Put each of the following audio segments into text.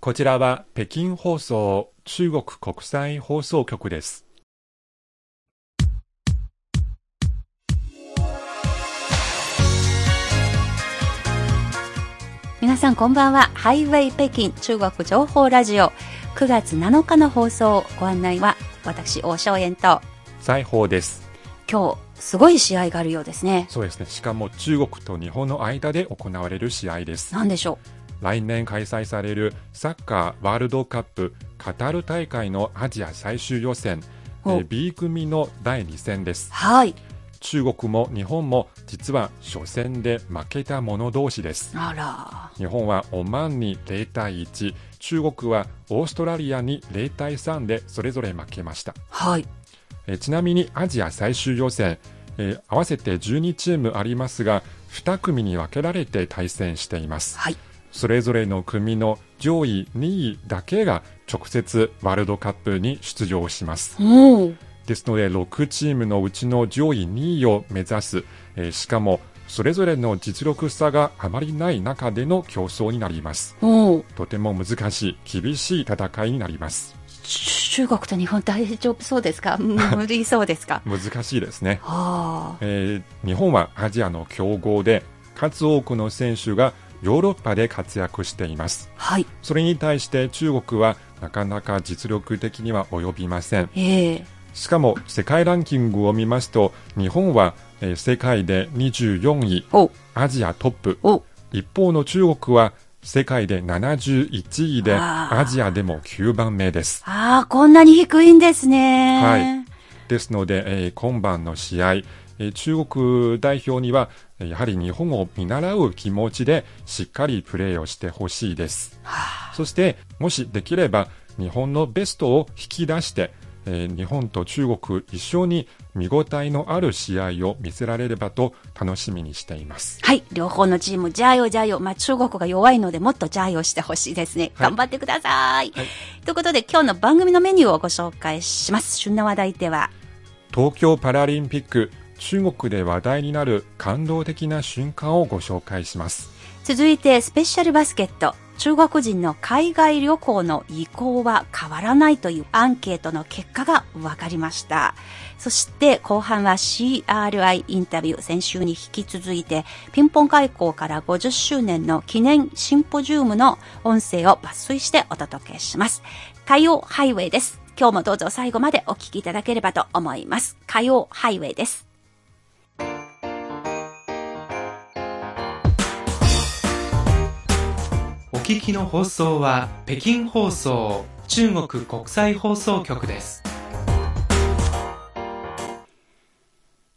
こちらは北京放送中国国際放送局です。皆さんこんばんは。ハイウェイ北京中国情報ラジオ9月7日の放送ご案内は私、大正円と西宝です。今日すごい試合があるようですね。そうですね。しかも中国と日本の間で行われる試合です。何でしょ来年開催されるサッカーワールドカップカタール大会のアジア最終予選、えおー B 組の第2戦ですう。はい。中国も日本も実は初戦で負けた者同士です。あら。日本はオマーンに0対1、中国はオーストラリアに0対3でそれぞれ負けました。はい。えーちなみにアジア最終予選、えー合わせて12チームありますが、2組に分けられて対戦しています。はい。それぞれの組の上位2位だけが直接ワールドカップに出場します。おお。ですので6チームのうちの上位2位を目指す、えーしかもそれぞれの実力差があまりない中での競争になります。おお。とても難しい、厳しい戦いになります。中国と日本大丈夫そうですか？無理そうですか？難しいですね。はあ。えー日本はアジアの強豪で、数多くの選手がヨーロッパで活躍しています。はい。それに対して中国はなかなか実力的には及びません。ええしかも世界ランキングを見ますと、日本は、えー世界で24位、おアジアトップ。お一方の中国は世界で71位で、アジアでも9番目です。ああ、こんなに低いんですね。はい。ですので、えー今晩の試合、えー中国代表には、えーやはり日本を見習う気持ちでしっかりプレーをしてほしいです。そして、もしできれば、日本のベストを引き出して、えー日本と中国一緒に見応えのある試合を見せられればと楽しみにしています。はい。両方のチーム、ジャイオジャイオ。まあ、中国が弱いので、もっとジャイオしてほしいですね。はい頑張ってください。はいということで、今日の番組のメニューをご紹介します。旬な話題では、東京パラリンピック、中国で話題になる感動的な瞬間をご紹介します。続いて、スペシャルバスケット。中国人の海外旅行の意向は変わらないというアンケートの結果が分かりました。そして後半は CRI インタビュー。先週に引き続いて、ピンポン開港から50周年の記念シンポジウムの音声を抜粋してお届けします。火曜ハイウェイです。今日もどうぞ最後までお聞きいただければと思います。火曜ハイウェイです。聞きの放送は北京放送中国国際放送局です。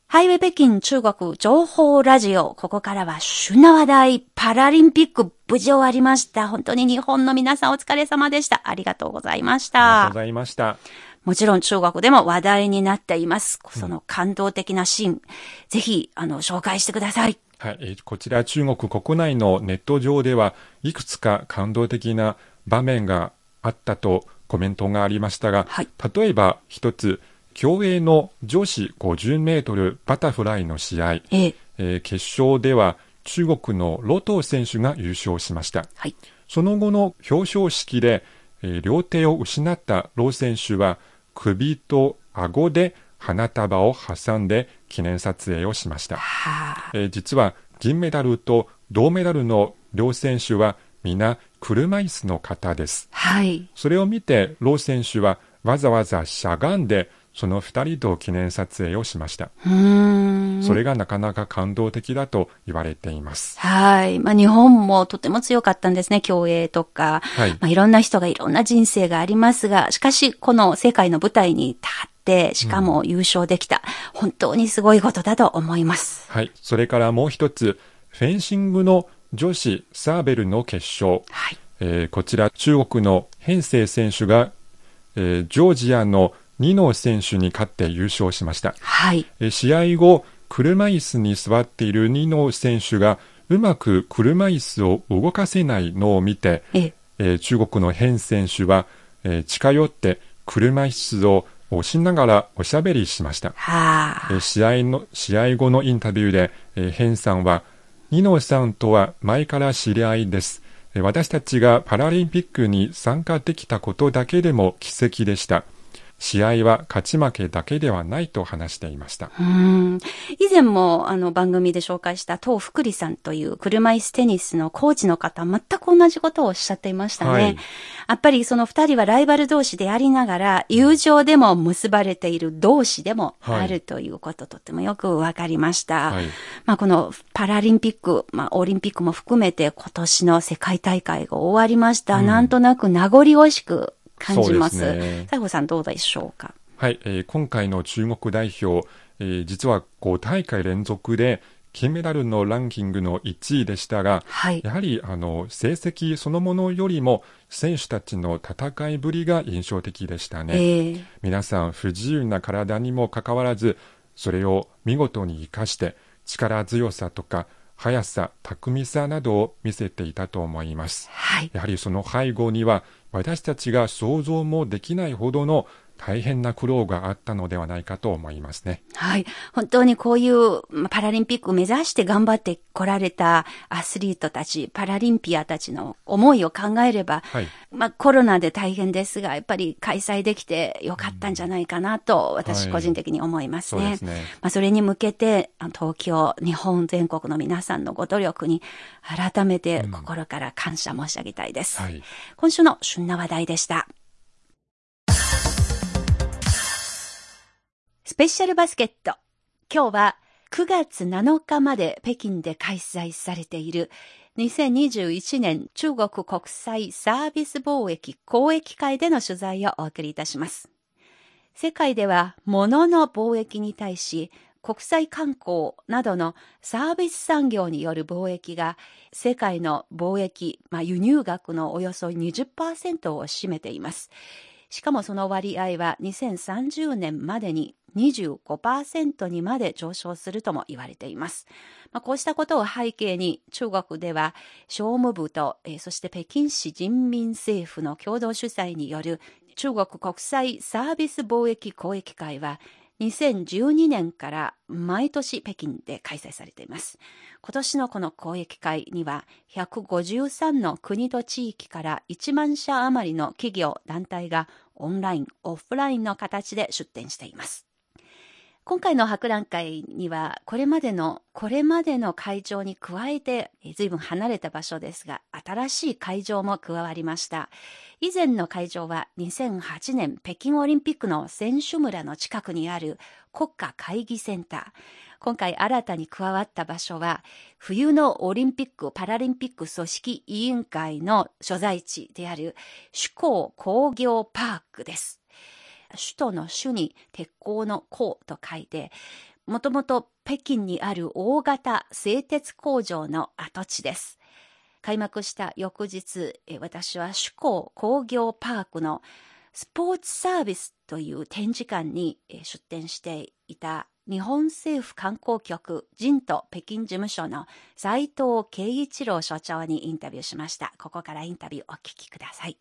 ハイウェイ北京中国情報ラジオ。ここからは旬な話題、パラリンピック無事終わりました。本当に日本の皆さんお疲れ様でした。ありがとうございましたありがとうご。ざいました。もちろん中国でも話題になっています。その感動的なシーン、ぜひ、あの、紹介してください。はい、えーこちら中国国内のネット上ではいくつか感動的な場面があったとコメントがありましたが、はい例えば一つ、競泳の女子50メートルバタフライの試合、ええ、えー決勝では中国のロトー選手が優勝しました。はい。その後の表彰式で、えー両手を失ったロー選手は首と顎で花束を挟んで記念撮影をしました。はあ、えー実は銀メダルと銅メダルの両選手は皆車椅子の方です。はい。それを見てロー選手はわざわざしゃがんでその二人と記念撮影をしました。うーん。それがなかなか感動的だと言われています。はい。まあ、日本もとても強かったんですね。競泳とか。はいまあ、いろんな人がいろんな人生がありますが、しかし、この世界の舞台に立って、しかも優勝できた。本当にすごいことだと思います。はい。それからもう一つ、フェンシングの女子サーベルの決勝。はい。えーこちら中国のヘンセイ選手が、えージョージアのニノ選手に勝って優勝しました。はい。えー試合後、車椅子に座っているニノ選手がうまく車椅子を動かせないのを見て、ええ、えー中国のヘン選手は、えー近寄って車椅子を押しながらおしゃべりしました。はあ。えー試合の、試合後のインタビューで、えーヘンさんは、ニノさんとは前から知り合いです。私たちがパラリンピックに参加できたことだけでも奇跡でした。試合は勝ち負けだけではないと話していました。うん以前もあの番組で紹介した東福利さんという車椅子テニスのコーチの方、全く同じことをおっしゃっていましたね。はい、やっぱりその二人はライバル同士でありながら、友情でも結ばれている同士でもあるということ、はい、とてもよくわかりました。はい、まあこのパラリンピック、まあオリンピックも含めて今年の世界大会が終わりました。うん、なんとなく名残惜しく感じます。西郷、さんどうでしょうか？はい、えー、今回の中国代表、えー、実は5大会連続で金メダルのランキングの1位でしたが、はい、やはりあの成績そのものよりも選手たちの戦いぶりが印象的でしたね、えー、皆さん不自由な体にもかかわらずそれを見事に生かして力強さとか速さ巧みさなどを見せていたと思います、はい、やはりその背後には私たちが想像もできないほどの大変な苦労があったのではないかと思いますね。はい。本当にこういうパラリンピックを目指して頑張ってこられたアスリートたち、パラリンピアたちの思いを考えれば、はい、まあコロナで大変ですが、やっぱり開催できてよかったんじゃないかなと、私個人的に思いますね。はい、そねまあそれに向けて、東京、日本全国の皆さんのご努力に改めて心から感謝申し上げたいです。うんはい、今週の旬な話題でした。スペシャルバスケット。今日は9月7日まで北京で開催されている2021年中国国際サービス貿易交易会での取材をお送りいたします。世界では物の貿易に対し国際観光などのサービス産業による貿易が世界の貿易、まあ、輸入額のおよそ20%を占めています。しかもその割合は2030年までに25%にまで上昇するとも言われています。まあ、こうしたことを背景に中国では商務部と、えー、そして北京市人民政府の共同主催による中国国際サービス貿易交易会は2012年から毎年北京で開催されています。今年のこの交易会には153の国と地域から1万社余りの企業、団体がオンライン、オフラインの形で出展しています。今回の博覧会には、これまでの、これまでの会場に加えて、随分離れた場所ですが、新しい会場も加わりました。以前の会場は2008年北京オリンピックの選手村の近くにある国家会議センター。今回新たに加わった場所は、冬のオリンピック・パラリンピック組織委員会の所在地である首港工業パークです。首都の首に鉄鋼の鋼と書いて、もともと北京にある大型製鉄工場の跡地です。開幕した翌日、私は首港工業パークのスポーツサービスという展示館に出展していた日本政府観光局人と北京事務所の斉藤慶一郎所長にインタビューしました。ここからインタビューお聞きください。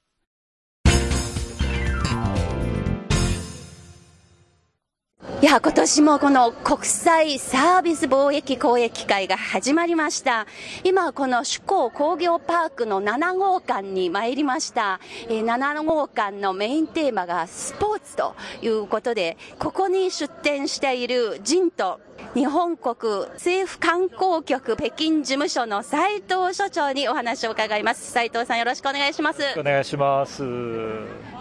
いや、今年もこの国際サービス貿易交易会が始まりました。今、この首港工業パークの7号館に参りました。え、7号館のメインテーマがスポーツということで、ここに出展しているジンと日本国政府観光局北京事務所の斉藤所長にお話を伺います。斉藤さんよろしくお願いします。お願いします。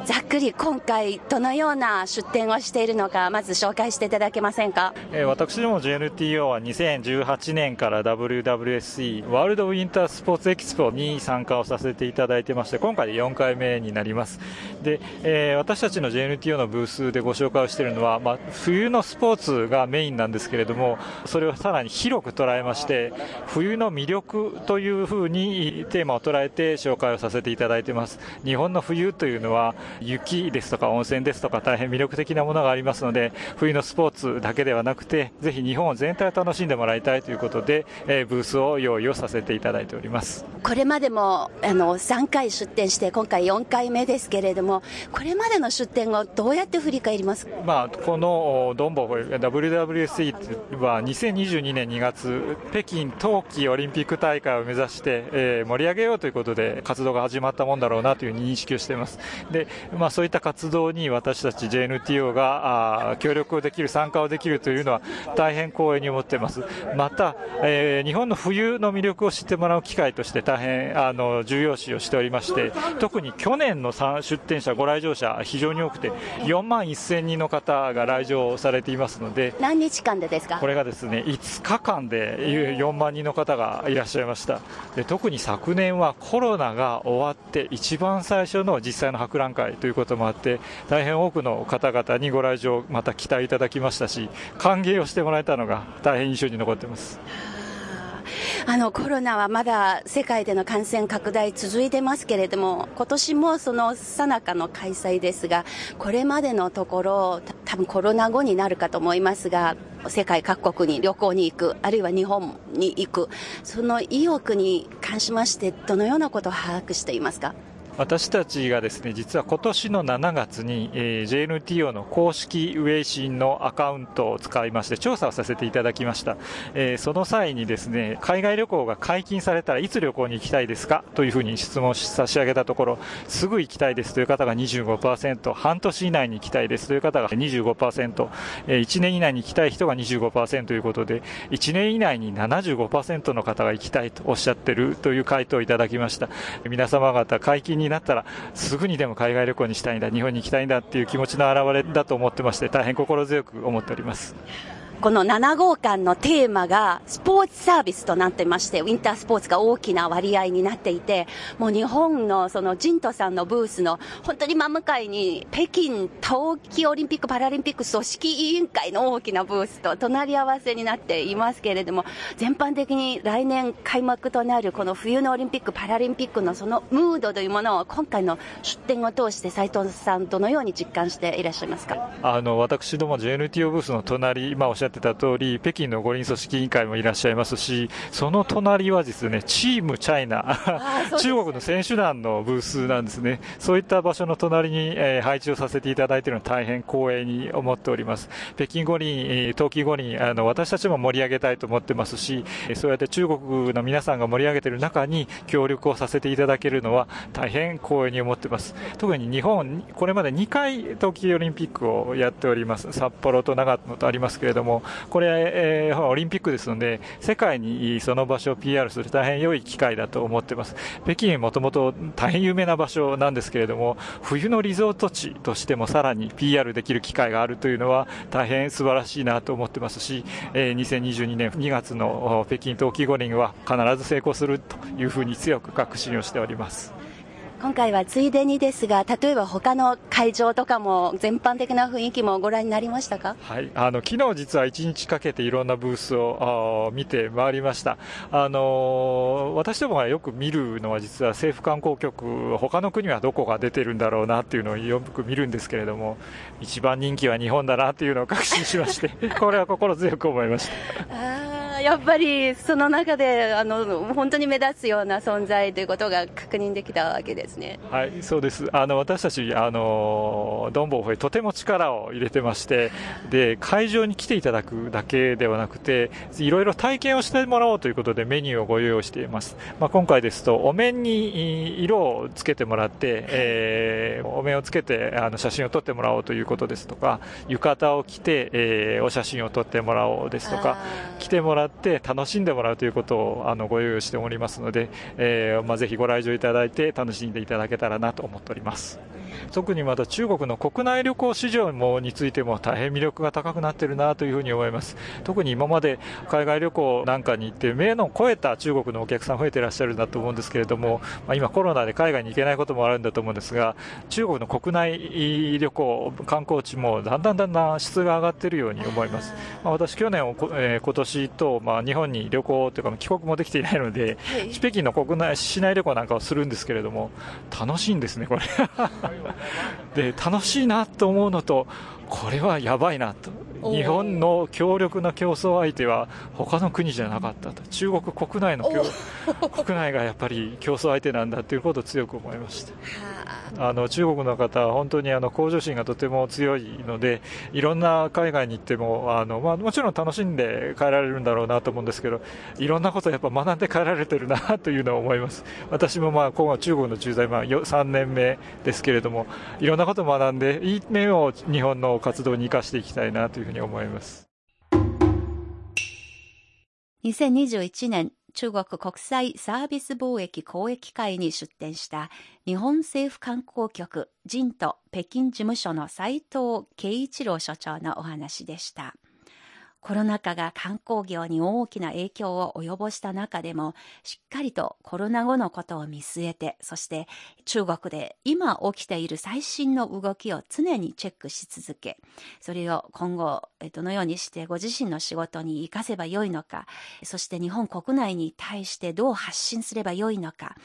ざっくり今回どのような出展をしているのか、まず紹介していただけませんか？えー、私ども JNTO は2018年から WWSE ワールドウィンタースポーツエキスポに参加をさせていただいてまして、今回で4回目になります。で、えー、私たちの JNTO のブースでご紹介をしているのは、まあ、冬のスポーツがメインなんですけれども、それをさらに広く捉えまして冬の魅力というふうにテーマを捉えて紹介をさせていただいています。日本の冬というのは雪ですとか温泉ですとか大変魅力的なものがありますので冬のスポーツだけではなくてぜひ日本全体を楽しんでもらいたいということで、えー、ブースを用意をさせていただいております。これまでもあの3回出展して今回4回目ですけれどもこれまでの出展をどうやって振り返ります？まあ、このドンボ WWC は2022年2月北京冬季オリンピック大会を目指して、えー、盛り上げようということで活動が始まったもんだろうなという認識をしています。で、まあ、そういった活動に私たち JNTO があ協力できる参加をできるというのは大変光栄に思っています。また、えー、日本の冬の魅力を知ってもらう機会として大変あの重要視をしておりまして特に去年の出展者ご来場者非常に多くて4万1000人の方が来場されていますので何日間でですか？これがですね5日間で4万人の方がいらっしゃいましたで特に昨年はコロナが終わって一番最初の実際の博覧会ということもあって大変多くの方々にご来場また期待いただきましたし歓迎をしてもらえたのが大変印象に残っています。あのコロナはまだ世界での感染拡大続いてますけれども今年もそのさなかの開催ですがこれまでのところ多分コロナ後になるかと思いますが世界各国に旅行に行くあるいは日本に行くその意欲に関しましてどのようなことを把握していますか？私たちがですね実は今年の7月に、えー、JNTO の公式ウェイシンのアカウントを使いまして調査をさせていただきました、えー、その際にですね海外旅行が解禁されたらいつ旅行に行きたいですか？というふうに質問差し上げたところすぐ行きたいです。という方が25%半年以内に行きたいです。という方が25%、えー、1年以内に行きたい人が25%ということで1年以内に75%の方が行きたいとおっしゃってるという回答をいただきました。皆様方解禁になったらすぐにでも海外旅行にしたいんだ日本に行きたいんだっていう気持ちの表れだと思ってまして大変心強く思っております。この7号館のテーマがスポーツサービスとなってまして、ウィンタースポーツが大きな割合になっていて、もう日本のそのジントさんのブースの本当に真向かいに北京冬季オリンピック・パラリンピック組織委員会の大きなブースと隣り合わせになっていますけれども、全般的に来年開幕となるこの冬のオリンピック・パラリンピックのそのムードというものを今回の出展を通して斉藤さんどのように実感していらっしゃいますか？あの私ども JNTO ブースの隣、今おっしゃってた通り、北京の五輪組織委員会もいらっしゃいますし、その隣はですね、チームチャイナ、中国の選手団のブースなんですね。そういった場所の隣に、えー、配置をさせていただいているのは大変光栄に思っております。北京五輪、冬季五輪、あの、私たちも盛り上げたいと思ってますし、そうやって中国の皆さんが盛り上げている中に協力をさせていただけるのは大変光栄に思ってます。特に日本、これまで2回冬季オリンピックをやっております。札幌と長野とありますけれども、これ、えー、オリンピックですので、世界にその場所を PR する大変良い機会だと思ってます。北京もともと大変有名な場所なんですけれども、冬のリゾート地としてもさらに PR できる機会があるというのは大変素晴らしいなと思ってますし、えー、2022年2月の北京冬季五輪は必ず成功するというふうに強く確信をしております。今回はついでにですが、例えば他の会場とかも全般的な雰囲気もご覧になりましたか？はい、あの昨日実は1日かけていろんなブースを見て回りました。あの私どもがよく見るのは実は政府観光局、他の国はどこが出てるんだろうなっていうのをよく見るんですけれども、一番人気は日本だなっていうのを確信しまして、これは心強く思いました。やっぱりその中であの本当に目立つような存在ということが確認できたわけですね。はい、そうです。あの私たちあのドンボーフへとても力を入れてまして、で会場に来ていただくだけではなくて、いろいろ体験をしてもらおうということでメニューをご用意しています。まあ今回ですとお面に色をつけてもらって、えー、お面をつけてあの写真を撮ってもらおうということですとか、浴衣を着て、えー、お写真を撮ってもらおうですとか、来てもらって楽しんでもらうということをあのご用意しておりますので、えーまあ、ぜひご来場いただいて楽しんでいただけたらなと思っております。特にまた中国の国内旅行市場もについても大変魅力が高くなっているなというふうに思います。特に今まで海外旅行なんかに行って目の超えた中国のお客さん増えていらっしゃるんだと思うんですけれども、まあ、今コロナで海外に行けないこともあるんだと思うんですが、中国の国内旅行、観光地もだんだんだんだん質が上がっているように思います。まあ、私去年、えー、今年と、まあ、日本に旅行というか帰国もできていないので、はい、北京の国内市内旅行なんかをするんですけれども、楽しいんですね、これ。で楽しいなと思うのとこれはやばいなと。日本の強力な競争相手は他の国じゃなかったと。中国国内の国内がやっぱり競争相手なんだということを強く思いましたあの中国の方は本当にあの向上心がとても強いのでいろんな海外に行ってもあの、まあ、もちろん楽しんで帰られるんだろうなと思うんですけどいろんなことをやっぱ学んで帰られてるなというのを思います。私もまあ今後中国の駐在、まあ、3年目ですけれどもいろんなことを学んでいい面を日本の活動に生かしていきたいなというふうに思います。2021年中国国際サービス貿易交易会に出展した日本政府観光局人と北京事務所の斉藤慶一郎所長のお話でした。コロナ禍が観光業に大きな影響を及ぼした中でも、しっかりとコロナ後のことを見据えて、そして中国で今起きている最新の動きを常にチェックし続け、それを今後どのようにしてご自身の仕事に活かせばよいのか、そして日本国内に対してどう発信すればよいのか、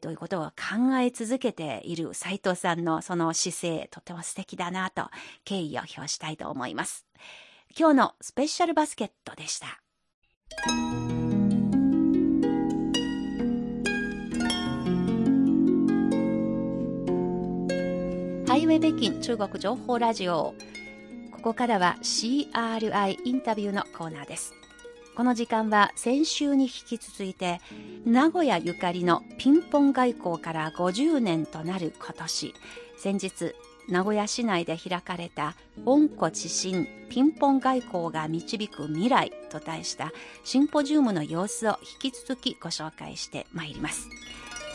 ということを考え続けている斉藤さんのその姿勢、とても素敵だなと敬意を表したいと思います。今日のスペシャルバスケットでした。ハイウェイ北京中国情報ラジオ。ここからは CRI インタビューのコーナーです。この時間は先週に引き続いて名古屋ゆかりのピンポン外交から50年となる今年先日名古屋市内で開かれた温故知新ピンポン外交が導く未来と題したシンポジウムの様子を引き続きご紹介してまいります。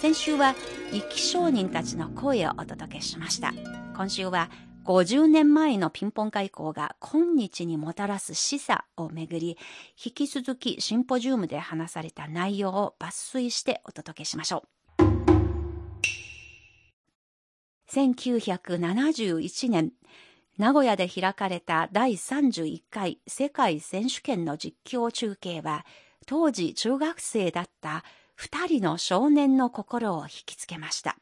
先週は生き証人たちの声をお届けしました。今週は50年前のピンポン外交が今日にもたらす示唆をめぐり、引き続きシンポジウムで話された内容を抜粋してお届けしましょう。1971年、名古屋で開かれた第31回世界選手権の実況中継は、当時中学生だった二人の少年の心を引きつけました。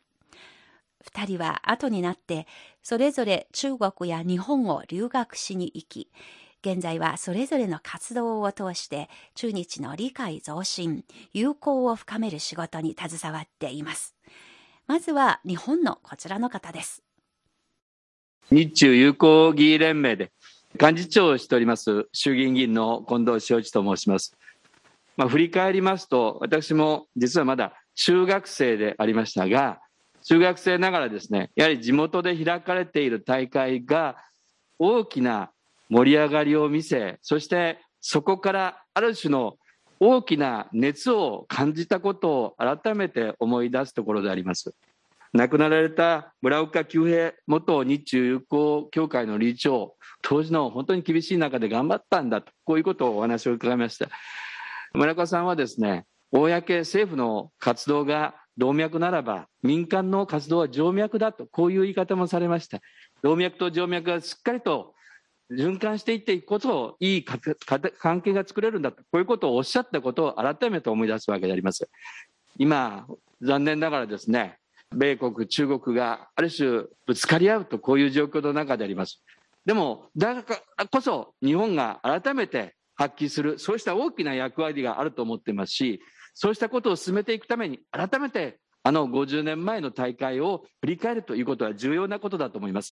二人は後になってそれぞれ中国や日本を留学しに行き、現在はそれぞれの活動を通して中日の理解増進、友好を深める仕事に携わっています。まずは日本のこちらの方です。日中友好議員連盟で幹事長をしております衆議院議員の近藤昭一と申します。まあ、振り返りますと、私も実はまだ中学生でありましたが、中学生ながらですね、やはり地元で開かれている大会が大きな盛り上がりを見せ、そしてそこからある種の大きな熱を感じたことを改めて思い出すところであります。亡くなられた村岡久平元日中友好協会の理事長、当時の本当に厳しい中で頑張ったんだと、こういうことをお話を伺いました。村岡さんはですね、公政府の活動が動脈ならば民間の活動は静脈だと、こういう言い方もされました。動脈と静脈がしっかりと循環していっていくことをいい関係が作れるんだと、こういうことをおっしゃったことを改めて思い出すわけであります。今、残念ながらですね、米国、中国がある種ぶつかり合うとこういう状況の中であります。でも、だからこそ日本が改めて発揮する、そうした大きな役割があると思っていますし、そうしたことを進めていくために、改めてあの50年前の大会を振り返るということは重要なことだと思います。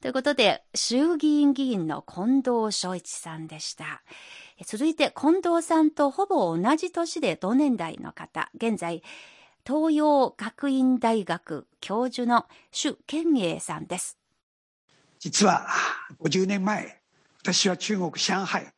ということで、衆議院議員の近藤昭一さんでした。続いて、近藤さんとほぼ同じ年で同年代の方、現在、東洋学院大学教授の朱健英さんです。実は、50年前、私は中国上海、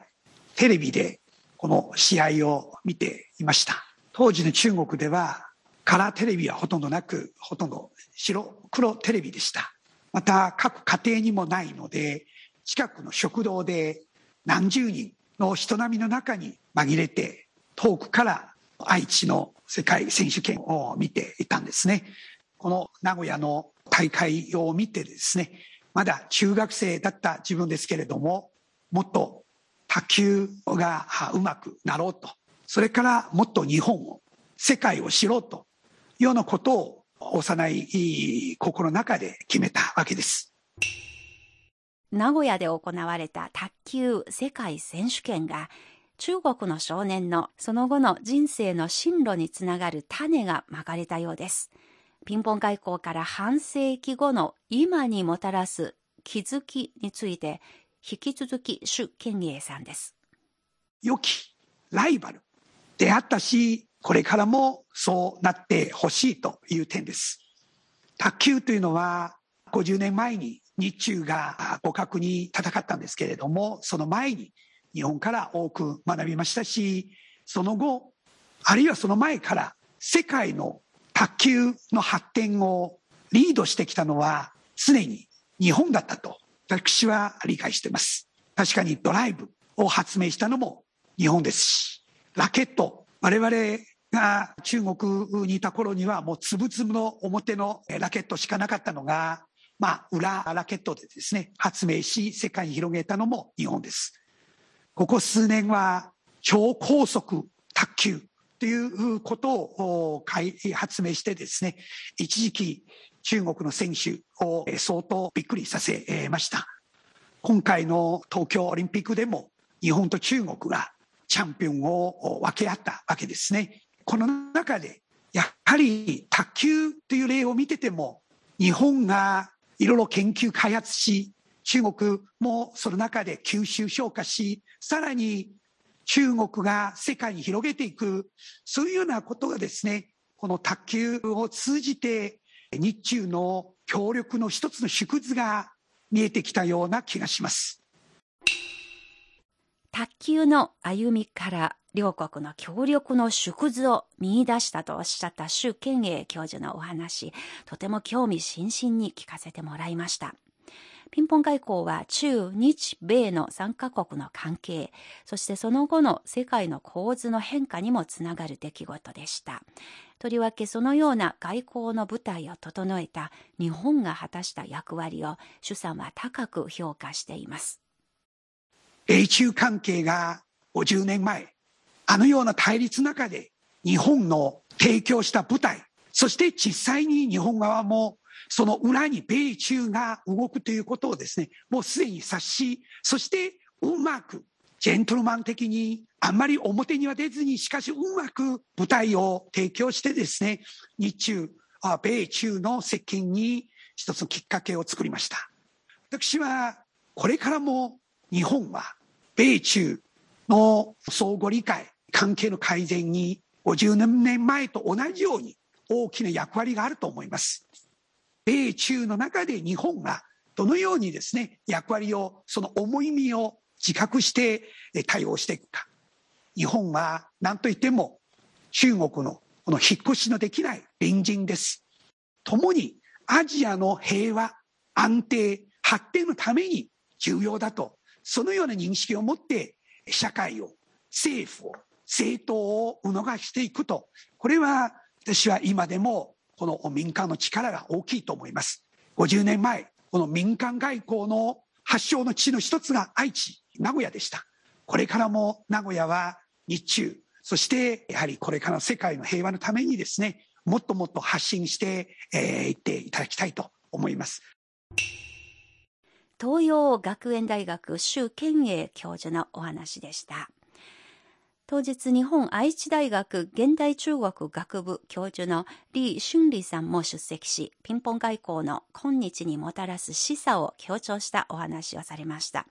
テレビでこの試合を見ていました。当時の中国では、カラーテレビはほとんどなく、ほとんど白黒テレビでした。また各家庭にもないので近くの食堂で何十人の人並みの中に紛れて遠くから愛知の世界選手権を見ていたんですね。この名古屋の大会を見てですねまだ中学生だった自分ですけれどももっと卓球がうまくなろうとそれからもっと日本を世界を知ろうというようなことを幼い心の中で決めたわけです。名古屋で行われた卓球世界選手権が中国の少年のその後の人生の進路につながる種がまかれたようです。ピンポン外交から半世紀後の今にもたらす気づきについて引き続き朱健英さんです。良きライバルであったし、これからもそうなってほしいという点です。卓球というのは50年前に日中が互角に戦ったんですけれども、その前に日本から多く学びましたし、その後、あるいはその前から世界の卓球の発展をリードしてきたのは常に日本だったと私は理解しています。確かにドライブを発明したのも日本ですし、ラケット、我々が中国にいた頃にはもうつぶつぶの表のラケットしかなかったのが、まあ、裏ラケットでですね、発明し世界に広げたのも日本です。ここ数年は超高速卓球ということを発明してですね、一時期中国の選手を相当びっくりさせました。今回の東京オリンピックでも日本と中国がチャンピオンを分け合ったわけですね。この中でやはり卓球という例を見てても日本がいろいろ研究開発し中国もその中で吸収消化しさらに中国が世界に広げていくそういうようなことがですねこの卓球を通じて日中の協力の一つの縮図が見えてきたような気がします。卓球の歩みから両国の協力の縮図を見出したとおっしゃった朱健英教授のお話、とても興味津々に聞かせてもらいました。ピンポン外交は中日米の3カ国の関係、そしてその後の世界の構図の変化にもつながる出来事でした。とりわけそのような外交の舞台を整えた日本が果たした役割を主さんは高く評価しています。米中関係が50年前、あのような対立の中で日本の提供した舞台、そして実際に日本側もその裏に米中が動くということをですね、もうすでに察し、そしてうまく、ジェントルマン的に、あんまり表には出ずに、しかしうまく舞台を提供してですね、日中、米中の接近に一つのきっかけを作りました。私は、これからも日本は、米中の相互理解、関係の改善に50年前と同じように大きな役割があると思います。米中の中で日本がどのようにですね、役割を、その重い身を自覚して対応していくか。日本は何といっても中国のこの引っ越しのできない隣人です。共にアジアの平和、安定、発展のために重要だと、そのような認識を持って社会を、政府を、政党を促していくと、これは私は今でもこの民間の力が大きいと思います。50年前、この民間外交の発祥の地の一つが愛知、名古屋でした。これからも名古屋は日中、そしてやはりこれからの世界の平和のためにですね、もっともっと発信してい、えー、っていただきたいと思います。東洋学園大学周健英教授のお話でした。当日日本愛知大学現代中国学部教授の李春里さんも出席し、ピンポン外交の今日にもたらす示唆を強調したお話をされました。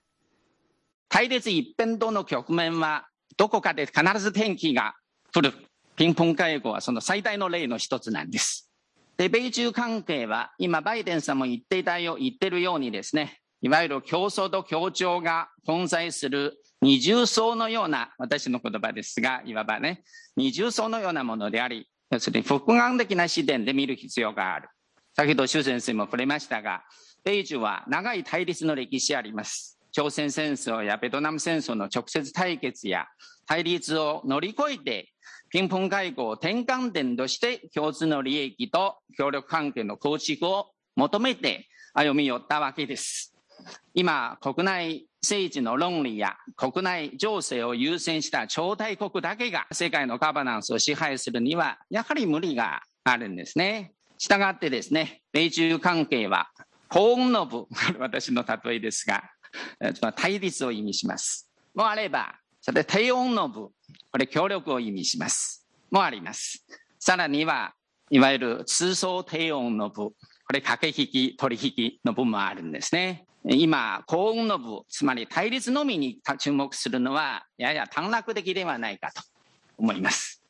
対立一辺倒の局面は、どこかで必ず転機が来る。ピンポン外交はその最大の例の一つなんです。で、米中関係は、今バイデンさんも言っていたよ、言ってるようにですね、いわゆる競争と協調が混在する二重層のような、私の言葉ですが、いわばね、二重層のようなものであり、要するに複眼的な視点で見る必要がある。先ほど周先生も触れましたが、米中は長い対立の歴史あります。朝鮮戦争やベトナム戦争の直接対決や対立を乗り越えて、ピンポン外交を転換点として共通の利益と協力関係の構築を求めて歩み寄ったわけです。今、国内政治の論理や国内情勢を優先した超大国だけが世界のガバナンスを支配するには、やはり無理があるんですね。したがってですね、米中関係は幸運の部、私の例えですが、対立を意味します。もあれば、それ低温の部、これ協力を意味します。もあります。さらには、いわゆる通奏低音の部、これ駆け引き、取引の部もあるんですね。今、幸運の部、つまり対立のみに注目するのは、やや短絡的ではないかと思います。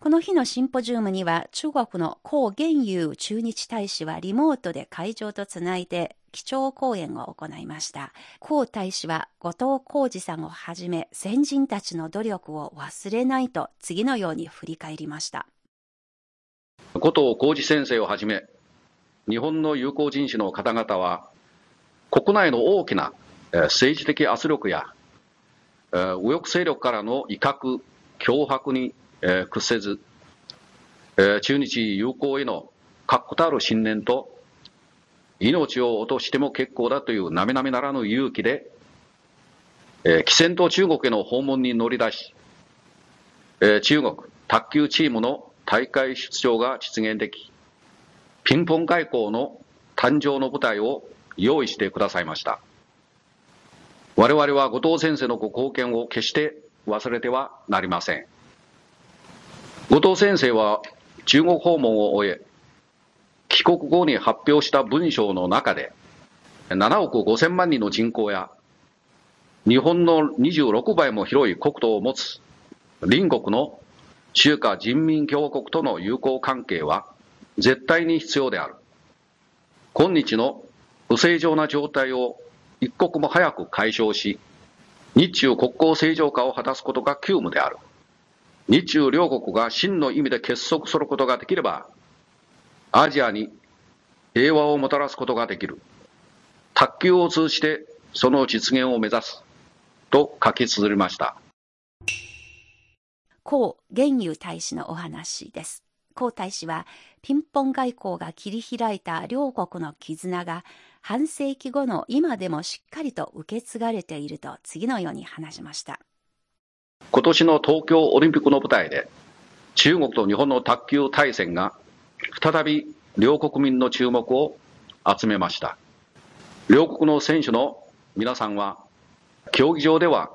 この日のシンポジウムには中国の江元友駐日大使はリモートで会場とつないで基調講演を行いました。江大使は後藤浩二さんをはじめ先人たちの努力を忘れないと次のように振り返りました。後藤浩二先生をはじめ日本の友好人士の方々は国内の大きな政治的圧力や右翼勢力からの威嚇、脅迫に、屈せず、中日友好への確固たる信念と、命を落としても結構だという並々なめならぬ勇気で、えー、汽船と中国への訪問に乗り出し、中国卓球チームの大会出場が実現でき、ピンポン外交の誕生の舞台を用意してくださいました。我々は後藤先生のご貢献を決して忘れてはなりません。後藤先生は中国訪問を終え、帰国後に発表した文章の中で、7億5千万人の人口や、日本の26倍も広い国土を持つ隣国の中華人民共和国との友好関係は絶対に必要である。今日の不正常な状態を一刻も早く解消し、日中国交正常化を果たすことが急務である。日中両国が真の意味で結束することができれば、アジアに平和をもたらすことができる。卓球を通じてその実現を目指す。と書き綴りました。江元友大使のお話です。江大使は、ピンポン外交が切り開いた両国の絆が半世紀後の今でもしっかりと受け継がれていると次のように話しました。今年の東京オリンピックの舞台で、中国と日本の卓球対戦が再び両国民の注目を集めました。両国の選手の皆さんは、競技場では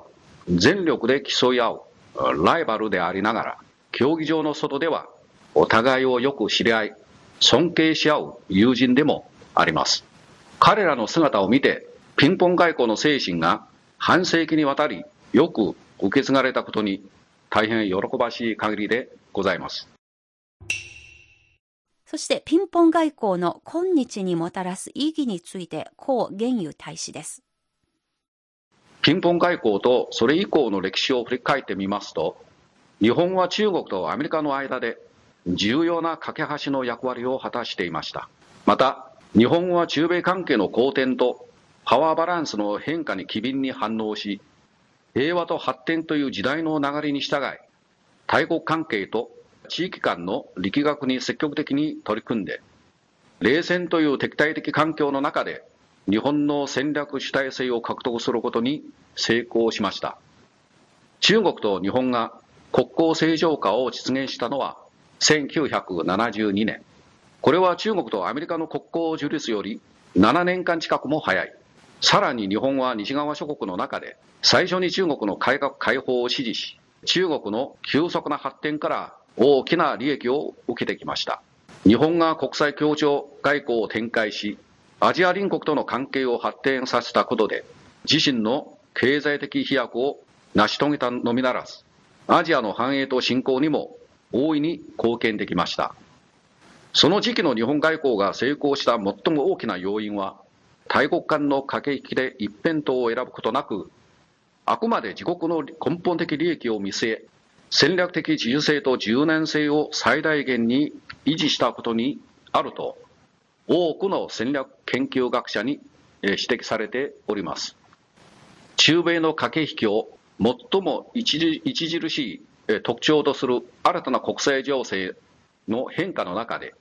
全力で競い合うライバルでありながら、競技場の外ではお互いをよく知り合い、尊敬し合う友人でもあります。彼らの姿を見て、ピンポン外交の精神が半世紀にわたりよく受け継がれたことに大変喜ばしい限りでございます。そしてピンポン外交の今日にもたらす意義について、江元友大使です。ピンポン外交とそれ以降の歴史を振り返ってみますと、日本は中国とアメリカの間で重要な架け橋の役割を果たしていました。また、日本は中米関係の好転とパワーバランスの変化に機敏に反応し、平和と発展という時代の流れに従い、大国関係と地域間の力学に積極的に取り組んで、冷戦という敵対的環境の中で、日本の戦略主体性を獲得することに成功しました。中国と日本が国交正常化を実現したのは1972年。これは中国とアメリカの国交樹立より7年間近くも早い。さらに日本は西側諸国の中で最初に中国の改革開放を支持し、中国の急速な発展から大きな利益を受けてきました。日本が国際協調外交を展開し、アジア隣国との関係を発展させたことで、自身の経済的飛躍を成し遂げたのみならず、アジアの繁栄と振興にも大いに貢献できました。その時期の日本外交が成功した最も大きな要因は、大国間の駆け引きで一辺倒を選ぶことなく、あくまで自国の根本的利益を見据え、戦略的自由性と柔軟性を最大限に維持したことにあると、多くの戦略研究学者に指摘されております。中米の駆け引きを最も著しい特徴とする新たな国際情勢の変化の中で、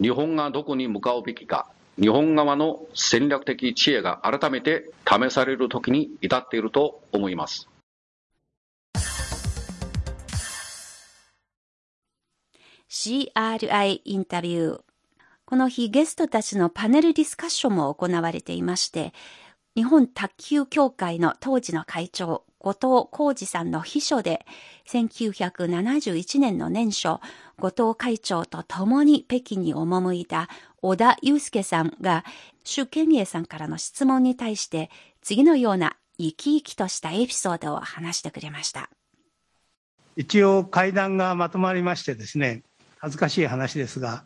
日本がどこに向かうべきか、日本側の戦略的知恵が改めて試される時に至っていると思います。CRI インタビューこの日ゲストたちのパネルディスカッションも行われていまして、日本卓球協会の当時の会長、後藤浩二さんの秘書で、1971年の年初、後藤会長と共に北京に赴いた小田祐介さんが、朱健英さんからの質問に対して、次のような生き生きとしたエピソードを話してくれました。一応会談がまとまりましてですね、恥ずかしい話ですが、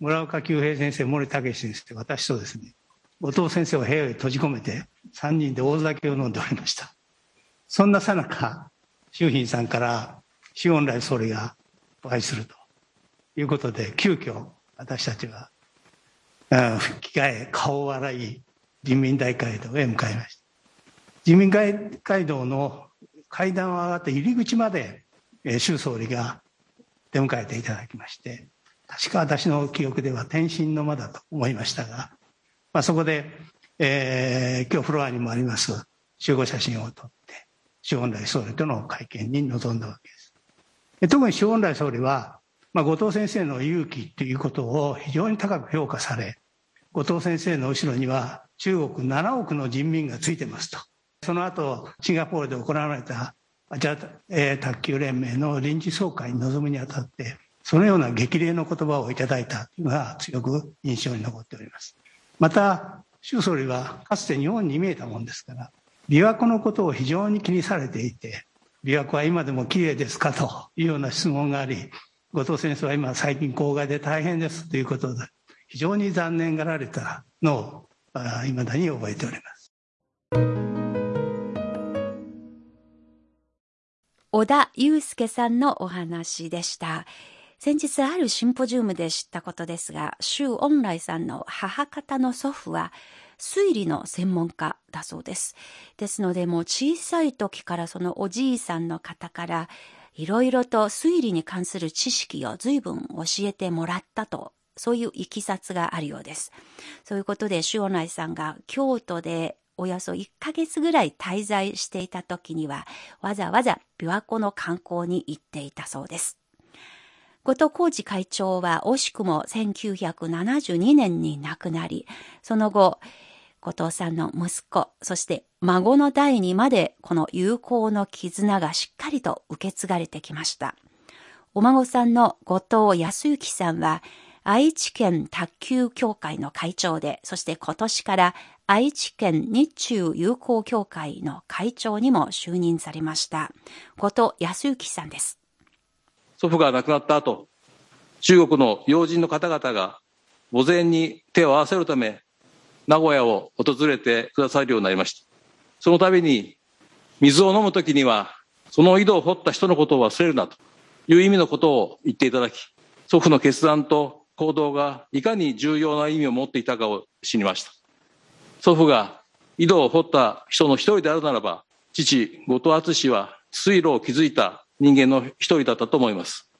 村岡久平先生、森武先生、私とですね、後藤先生を部屋に閉じ込めて、3人で大酒を飲んでおりました。そんなさなか、周品さんから周恩来総理がお会いするということで、急遽私たちは、吹き替え、顔を洗い、人民大会堂へ向かいました。人民大会堂の階段を上がって入り口まで、周総理が出迎えていただきまして、確か私の記憶では天津の間だと思いましたが、まあ、そこで、えー、今日フロアにもあります集合写真を撮って、周恩来総理との会見に臨んだわけです。特に周恩来総理は、まあ、後藤先生の勇気ということを非常に高く評価され、後藤先生の後ろには中国7億の人民がついてますと。その後、シンガポールで行われたアジア、えー、卓球連盟の臨時総会に臨むにあたって、そのような激励の言葉をいただいたというのが強く印象に残っております。また、習総理はかつて日本に見えたもんですから、琵琶湖のことを非常に気にされていて、琵琶湖は今でも綺麗ですかというような質問があり、後藤先生は今最近公害で大変ですということで、非常に残念がられたのを、いまだに覚えております。小田祐介さんのお話でした。先日あるシンポジウムで知ったことですが、周恩来さんの母方の祖父は、推理の専門家だそうです。ですので、もう小さい時からそのおじいさんの方から、いろいろと推理に関する知識を随分教えてもらったと、そういういきさつがあるようです。そういうことで、周恩来さんが京都でおよそ1ヶ月ぐらい滞在していた時には、わざわざ琵琶湖の観光に行っていたそうです。後藤浩二会長は惜しくも1972年に亡くなり、その後、後藤さんの息子、そして孫の代にまでこの友好の絆がしっかりと受け継がれてきました。お孫さんの後藤康之さんは、愛知県卓球協会の会長で、そして今年から愛知県日中友好協会の会長にも就任されました。後藤康之さんです。祖父が亡くなった後、中国の要人の方々が墓前に手を合わせるため、名古屋を訪れてくださるようになりました。その度に、水を飲むときには、その井戸を掘った人のことを忘れるなという意味のことを言っていただき、祖父の決断と行動がいかに重要な意味を持っていたかを知りました。祖父が井戸を掘った人の一人であるならば、父、後藤敦は水路を築いた人間の一人だったと思います。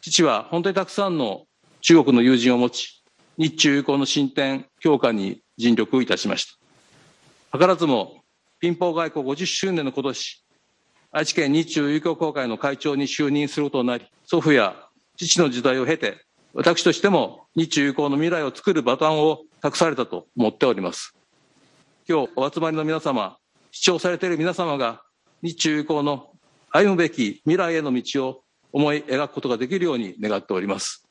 父は本当にたくさんの中国の友人を持ち、日中友好の進展、強化に尽力いたしました。図らずも、ピンポー外交50周年の今年、愛知県日中友好協会の会長に就任することになり、祖父や父の時代を経て、私としても日中友好の未来を作るバトンを託されたと思っております。今日お集まりの皆様、視聴されている皆様が日中友好の歩むべき未来への道を思い描くことができるように願っております。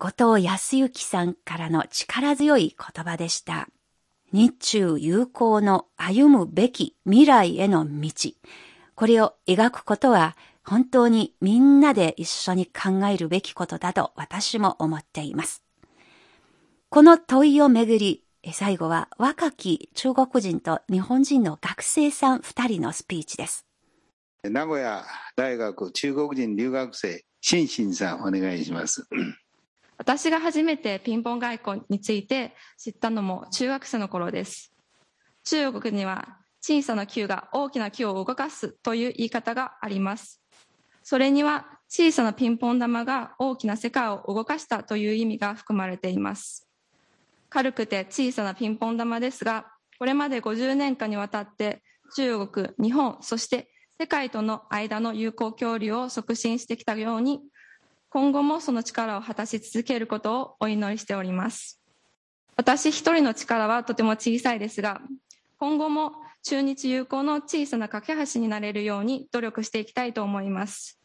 後藤康之さんからの力強い言葉でした。日中友好の歩むべき未来への道。これを描くことは本当にみんなで一緒に考えるべきことだと私も思っています。この問いをめぐり、最後は若き中国人と日本人の学生さん2人のスピーチです。名古屋大学中国人留学生、シンシンさんお願いします。私が初めてピンポン外交について知ったのも中学生の頃です。中国には小さな球が大きな球を動かすという言い方があります。それには小さなピンポン玉が大きな世界を動かしたという意味が含まれています。軽くて小さなピンポン玉ですが、これまで50年間にわたって中国、日本、そして世界との間の友好交流を促進してきたように、今後もその力を果たし続けることをお祈りしております。私一人の力はとても小さいですが、今後も中日友好の小さな架け橋になれるように努力していきたいと思います。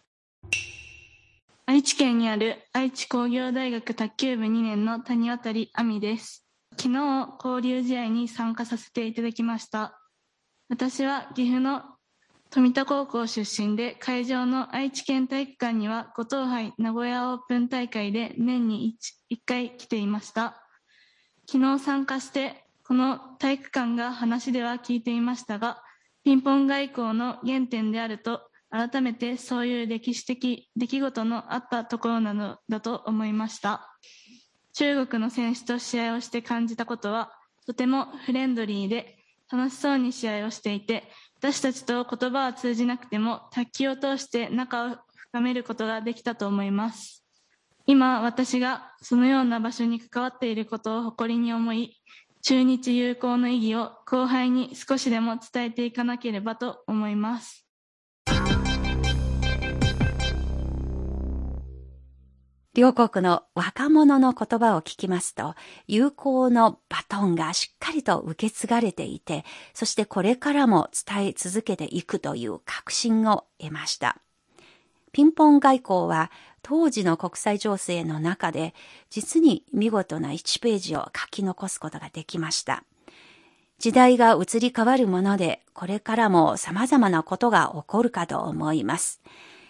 愛知県にある愛知工業大学卓球部2年の谷渡亜美です。昨日、交流試合に参加させていただきました。私は岐阜の富田高校出身で、会場の愛知県体育館には五島杯名古屋オープン大会で年に 1, 1回来ていました。昨日参加して、この体育館が話では聞いていましたが、ピンポン外交の原点であると改めてそういう歴史的出来事のあったところなのだと思いました中国の選手と試合をして感じたことはとてもフレンドリーで楽しそうに試合をしていて私たちと言葉は通じなくても卓球を通して仲を深めることができたと思います。今私がそのような場所に関わっていることを誇りに思い中日友好の意義を後輩に少しでも伝えていかなければと思います。両国の若者の言葉を聞きますと、友好のバトンがしっかりと受け継がれていて、そしてこれからも伝え続けていくという確信を得ました。ピンポン外交は当時の国際情勢の中で実に見事な1ページを書き残すことができました。時代が移り変わるもので、これからも様々なことが起こるかと思います。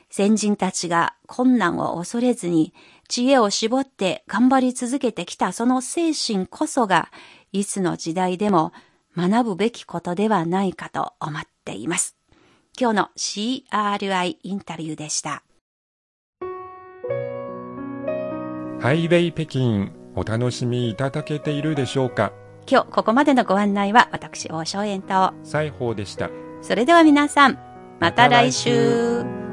先人たちが困難を恐れずに知恵を絞って頑張り続けてきたその精神こそがいつの時代でも学ぶべきことではないかと思っています。今日の CRI インタビューでした。ハイウェイ北京お楽しみいただけているでしょうか？今日ここまでのご案内は私、大正円と西宝でした。それでは皆さん、また来週。